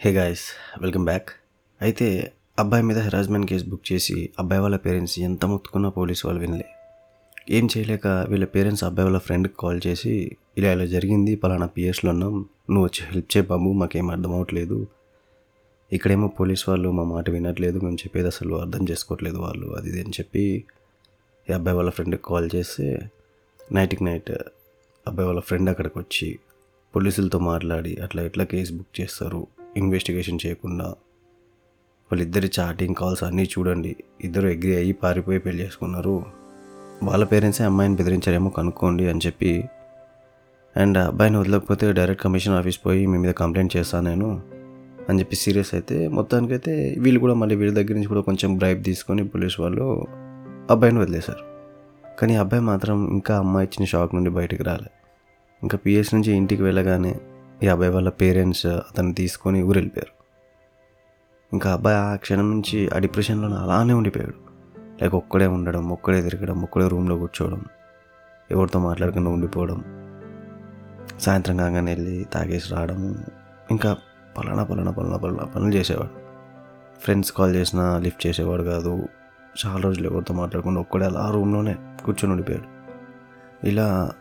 Hey guys welcome back. అయితే అబ్బాయి మీద హెరాస్మెంట్ కేసు బుక్ చేసి అబ్బాయి వాళ్ళ పేరెంట్స్ ఎంత మొత్తుకున్నా పోలీసు వాళ్ళు వినలే. ఏం చేయలేక వీళ్ళ పేరెంట్స్ అబ్బాయి వాళ్ళ ఫ్రెండ్కి కాల్ చేసి ఇలా ఇలా జరిగింది పలానా పిఎస్లో ఉన్నాం నువ్వు వచ్చి హెల్ప్ చేయి బాబు మాకేం అర్థం అవ్వట్లేదు ఇక్కడేమో పోలీస్ వాళ్ళు మా మాట వినట్లేదు మేము చెప్పేది అసలు అర్థం చేసుకోవట్లేదు వాళ్ళు అది ఇది అని చెప్పి ఈ అబ్బాయి వాళ్ళ ఫ్రెండ్కి కాల్ చేస్తే నైట్కి నైట్ అబ్బాయి వాళ్ళ ఫ్రెండ్ అక్కడికి వచ్చి పోలీసులతో మాట్లాడి అట్లా ఎట్లా కేసు బుక్ చేస్తారు ఇన్వెస్టిగేషన్ చేయకుండా వాళ్ళిద్దరి చాటింగ్ కాల్స్ అన్నీ చూడండి. ఇద్దరు అగ్రి అయ్యి పారిపోయి పెళ్ళి చేసుకున్నారు. వాళ్ళ పేరెంట్సే అమ్మాయిని బెదిరించారేమో కనుక్కోండి అని చెప్పి అండ్ అబ్బాయిని వదలకపోతే డైరెక్ట్ కమిషన్ ఆఫీస్ పోయి మీ మీద కంప్లైంట్ చేస్తాను నేను అని చెప్పి సీరియస్ అయితే మొత్తానికైతే వీళ్ళు కూడా మళ్ళీ వీళ్ళ దగ్గర నుంచి కూడా కొంచెం బ్రైబ్ తీసుకొని పోలీస్ వాళ్ళు అబ్బాయిని వదిలేశారు. కానీ అబ్బాయి మాత్రం ఇంకా అమ్మాయి ఇచ్చిన షాక్ నుండి బయటకు రాలే. ఇంకా పిఎస్ నుంచి ఇంటికి వెళ్ళగానే ఈ అబ్బాయి వాళ్ళ పేరెంట్స్ అతన్ని తీసుకొని ఊరు వెళ్ళిపోయారు ఇంకా అబ్బాయి ఆ క్షణం నుంచి ఆ డిప్రెషన్లో అలానే ఉండిపోయాడు. లైక్ ఒక్కడే ఉండడం ఒక్కడే తిరగడం ఒక్కడే రూమ్లో కూర్చోవడం ఎవరితో మాట్లాడకుండా ఉండిపోవడం సాయంత్రం కాగానే వెళ్ళి తాగేసి రావడము ఇంకా పలానా పలానా పలానా పలానా పనులు చేసేవాడు. ఫ్రెండ్స్ కాల్ చేసినా లిఫ్ట్ చేసేవాడు కాదు. చాలా రోజులు ఎవరితో మాట్లాడకుండా ఒక్కడే అలా రూమ్లోనే కూర్చొని ఉండిపోయాడు. ఇలా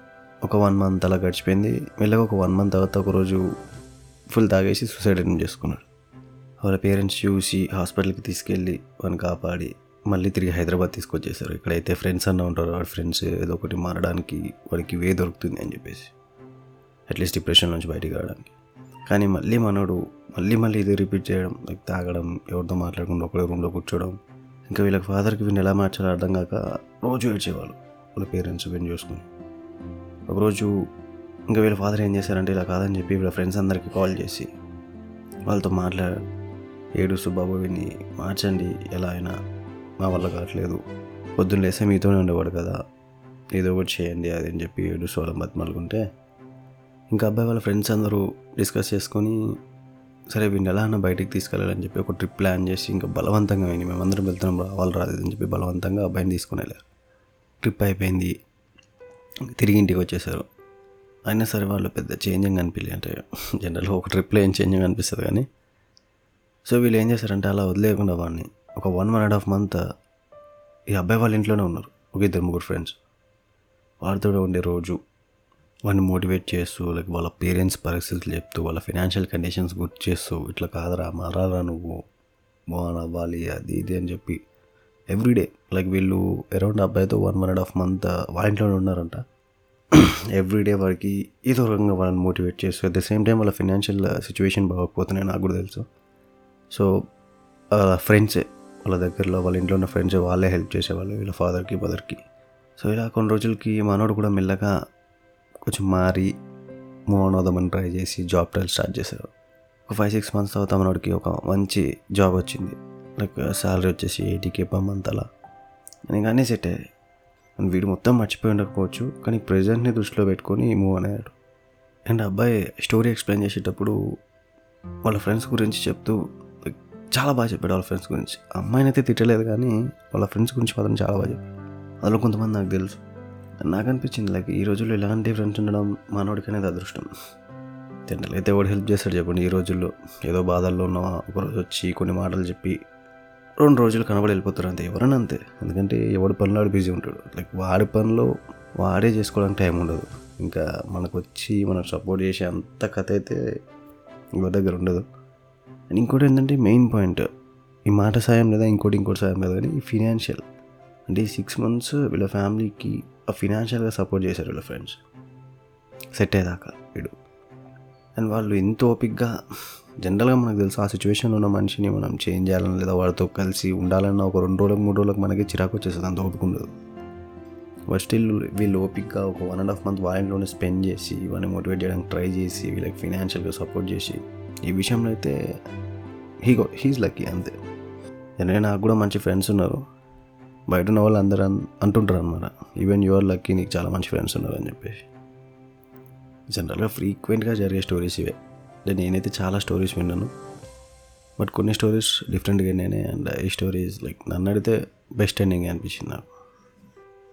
ఒక వన్ మంత్ అలా గడిచిపోయింది. మెల్లగా ఒక వన్ మంత్ తర్వాత ఒకరోజు ఫుల్ తాగేసి సూసైడ్ అటెంప్ట్ చేసుకున్నాడు. వాళ్ళ పేరెంట్స్ చూసి హాస్పిటల్కి తీసుకెళ్ళి వాడిని కాపాడి మళ్ళీ తిరిగి హైదరాబాద్ తీసుకొచ్చేసారు ఇక్కడైతే ఫ్రెండ్స్ అన్న ఉంటారు. వాడి ఫ్రెండ్స్ ఏదో ఒకటి మారడానికి వాడికి వే దొరుకుతుంది అని చెప్పేసి. అట్లీస్ట్ డిప్రెషన్ నుంచి బయటికి రావడానికి. కానీ మళ్ళీ మనోడు మళ్ళీ మళ్ళీ ఇది రిపీట్ చేయడం లైక్ తాగడం ఎవరితో మాట్లాడకుండా ఒకడే రూమ్లో కూర్చోవడం ఇంకా వీళ్ళకి ఫాదర్కి వీళ్ళు ఎలా మార్చాలో అర్థం కాక రోజు ఏడ్చేవాళ్ళు. వాళ్ళ పేరెంట్స్ వీడిని చూసుకుని. ఒకరోజు ఇంకా వీళ్ళ ఫాదర్ ఏం చేశారంటే ఇలా కాదని చెప్పి వీళ్ళ ఫ్రెండ్స్ అందరికీ కాల్ చేసి వాళ్ళతో మాట్లాడ ఏడు సుబాబు వీడిని మార్చండి ఎలా అయినా మా వల్ల కావట్లేదు. పొద్దున్న లేస్తే మీతోనే ఉండేవాడు కదా ఏదో ఒకటి చేయండి అది అని చెప్పి ఏడు సోలం బతిమాలుకుంటే ఇంకా అబ్బాయి వాళ్ళ ఫ్రెండ్స్ అందరూ డిస్కస్ చేసుకొని సరే వీడిని ఎలా అన్న బయటికి తీసుకెళ్ళాలని చెప్పి ఒక ట్రిప్ ప్లాన్ చేసి ఇంకా బలవంతంగా అయింది. మేమందరం వెళ్తున్నాం రావాలి రాదు చెప్పి బలవంతంగా అబ్బాయిని తీసుకుని వెళ్ళారు. ట్రిప్ అయిపోయింది. తిరిగి ఇంటికి వచ్చేసారు. అయినా సరే వాళ్ళు పెద్ద చేంజింగ్ అనిపించలే అంటే జనరల్గా ఒక ట్రిప్లో ఏం చేంజింగ్ అనిపిస్తుంది కానీ సో వీళ్ళు ఏం చేశారంటే అలా వదిలేయకుండా వాడిని ఒక one one and half month ఈ అబ్బాయి వాళ్ళ ఇంట్లోనే ఉన్నారు. ఒక ఇద్దరు ముగ్గురు ఫ్రెండ్స్. వాడితో ఉండే రోజు వాడిని మోటివేట్ చేస్తూ లైక్ వాళ్ళ పేరెంట్స్ పరిస్థితులు చెప్తూ వాళ్ళ ఫినాన్షియల్ కండిషన్స్ గుర్తు చేస్తూ ఇట్లా కాదురా మారాలా నువ్వు. బాగా అవ్వాలి అది ఇది అని చెప్పి ఎవ్రీడే లైక్ వీళ్ళు అరౌండ్ అబ్బాయితో one one and half month వాళ్ళ ఇంట్లోనే ఉన్నారంట. ఎవ్రీడే వారికి ఏదో రకంగా వాళ్ళని మోటివేట్ చేస్తూ అట్ ద సేమ్ టైం వాళ్ళ ఫినాన్షియల్ సిచ్యువేషన్ బాగోకపోతున్నాయి నాకు కూడా తెలుసు. సో ఫ్రెండ్సే వాళ్ళ దగ్గరలో వాళ్ళ ఇంట్లో ఉన్న ఫ్రెండ్సే వాళ్ళే హెల్ప్ చేసేవాళ్ళు వీళ్ళ ఫాదర్కి మదర్కి సో ఇలా కొన్ని రోజులకి మనోడు కూడా మెల్లగా కొంచెం మారి మూవ్ ఆన్ అవుదామని ట్రై చేసి జాబ్ ట్రయల్ స్టార్ట్ చేశారు ఒక ఫైవ్ సిక్స్ మంత్స్ తర్వాత మనోడికి ఒక మంచి జాబ్ వచ్చింది. లైక్ శాలరీ వచ్చేసి ఎయిటీకే పర్ మంత్ అలా. నేను కానీ సెట్ అయ్యాయి వీడు మొత్తం మర్చిపోయి ఉండకపోవచ్చు కానీ ప్రజెంట్ని దృష్టిలో పెట్టుకొని మూవ్ అయ్యాడు. అండ్ అబ్బాయి స్టోరీ ఎక్స్ప్లెయిన్ చేసేటప్పుడు వాళ్ళ ఫ్రెండ్స్ గురించి చెప్తూ చాలా బాగా చెప్పాడు వాళ్ళ ఫ్రెండ్స్ గురించి. అమ్మాయిని అయితే తిట్టలేదు కానీ వాళ్ళ ఫ్రెండ్స్ గురించి మాత్రం చాలా బాగా చెప్పాడు. అందులో కొంతమంది నాకు తెలుసు. నాకు అనిపించింది లైక్ ఈ రోజుల్లో ఇలాంటి ఫ్రెండ్స్ ఉండడం మానవుడికనేది అదృష్టం. జనరల్ అయితే ఎవడు హెల్ప్ చేస్తాడు చెప్పండి. ఈ రోజుల్లో ఏదో బాధల్లో ఉన్న ఒకరోజు వచ్చి కొన్ని మాటలు చెప్పి రెండు రోజులు కనబడి వెళ్ళిపోతారు అంతే ఎవరైనా అంతే. ఎందుకంటే ఎవడి పనిలో ఆడు బిజీ ఉంటాడు. లైక్ వాడి పనిలో వాడే చేసుకోవడానికి టైం ఉండదు. ఇంకా మనకు వచ్చి మనం సపోర్ట్ చేసే అంత కథ అయితే ఎవరి దగ్గర ఉండదు. అండ్ ఇంకోటి ఏంటంటే మెయిన్ పాయింట్ ఈ మాట సాయం లేదా ఇంకోటి ఇంకోటి సాయం లేదు కానీ ఈ ఫినాన్షియల్ అంటే ఈ సిక్స్ మంత్స్ వీళ్ళ ఫ్యామిలీకి ఆ ఫినాన్షియల్గా సపోర్ట్ చేశారు వీళ్ళ ఫ్రెండ్స్ సెట్ అయ్యేదాకా వీడు. అండ్ వాళ్ళు ఎంత ఓపిక్గా జనరల్గా మనకు తెలుసు ఆ సిచ్యువేషన్లో ఉన్న మనిషిని మనం చేంజ్ చేయాలని లేదా వాళ్ళతో కలిసి ఉండాలన్న ఒక రెండు రోజులకు మూడు రోజులకు మనకి చిరాకు వచ్చేస్తుంది అంత ఓపిక ఉండదు. బట్ స్టిల్ వీళ్ళు ఓపిక్గా ఒక వన్ అండ్ హాఫ్ మంత్ వాళ్ళలోనే స్పెండ్ చేసి వాళ్ళని మోటివేట్ చేయడానికి ట్రై చేసి వీళ్ళకి ఫినాన్షియల్గా సపోర్ట్ చేసి ఈ విషయంలో అయితే హీగో హీజ్ లక్కీ అంతే. ఎందుకంటే నాకు కూడా మంచి ఫ్రెండ్స్ ఉన్నారు. బయట ఉన్న వాళ్ళు అందరూ అంటుంటారు అనమాట ఈవెన్ యువర్ లక్కీ నీకు చాలా మంచి ఫ్రెండ్స్ ఉన్నారు అని చెప్పేసి. జనరల్గా ఫ్రీక్వెంట్గా జరిగే స్టోరీస్ ఇవే. అంటే నేనైతే చాలా స్టోరీస్ విన్నాను. బట్ కొన్ని స్టోరీస్ డిఫరెంట్గా నేనే అండ్ ఈ స్టోరీస్ లైక్ నన్ను అడిగితే బెస్ట్ ఎండింగ్ అనిపించింది నాకు.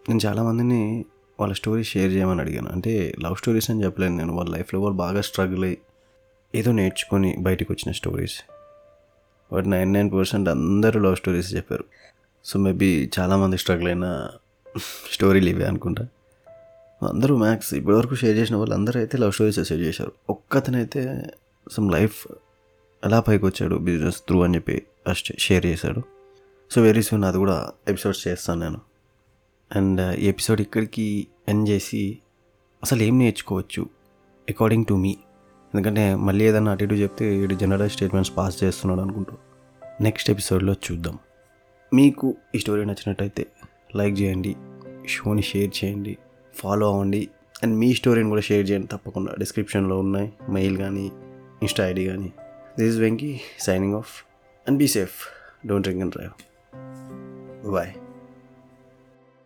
నేను చాలామందిని వాళ్ళ స్టోరీస్ షేర్ చేయమని అడిగాను. అంటే లవ్ స్టోరీస్ అని చెప్పలేను నేను. వాళ్ళ లైఫ్లో వాళ్ళు బాగా స్ట్రగుల్ అయ్యి ఏదో నేర్చుకొని బయటకు వచ్చిన stories. But nine nine percent అందరూ లవ్ స్టోరీస్ చెప్పారు. సో మేబీ చాలామంది స్ట్రగుల్ అయిన స్టోరీలు ఇవే అనుకుంటా. అందరూ మ్యాక్స్ ఇప్పటివరకు షేర్ చేసిన వాళ్ళు అందరూ అయితే లవ్ స్టోరీస్ షేర్ చేశారు. ఒక్కతనైతే సమ్ లైఫ్ ఎలా పైకి వచ్చాడు బిజినెస్ త్రూ అని చెప్పి ఫస్ట్ షేర్ చేశాడు. సో వెరీ సూన్ అది కూడా ఎపిసోడ్స్ చేస్తాను నేను. అండ్ uh, ఈ ఎపిసోడ్ ఇక్కడికి ఎండ్ చేసి అసలు ఏం నేర్చుకోవచ్చు? అకార్డింగ్ టు మీ ఎందుకంటే మళ్ళీ ఏదైనా అటు ఇటు చెప్తే ఇటు జనరల్ స్టేట్మెంట్స్ పాస్ చేస్తున్నాడు అనుకుంటూ. నెక్స్ట్ ఎపిసోడ్లో చూద్దాం. మీకు ఈ స్టోరీ నచ్చినట్టయితే లైక్ చేయండి షోని షేర్ చేయండి. ఫాలో అవ్వండి. అండ్ మీ స్టోరీని కూడా షేర్ చేయండి. తప్పకుండా డిస్క్రిప్షన్లో ఉన్నాయి. మెయిల్ కానీ ఇన్స్టా ఐడి కానీ. This is Venky signing off and be safe. Don't drink and drive. Bye.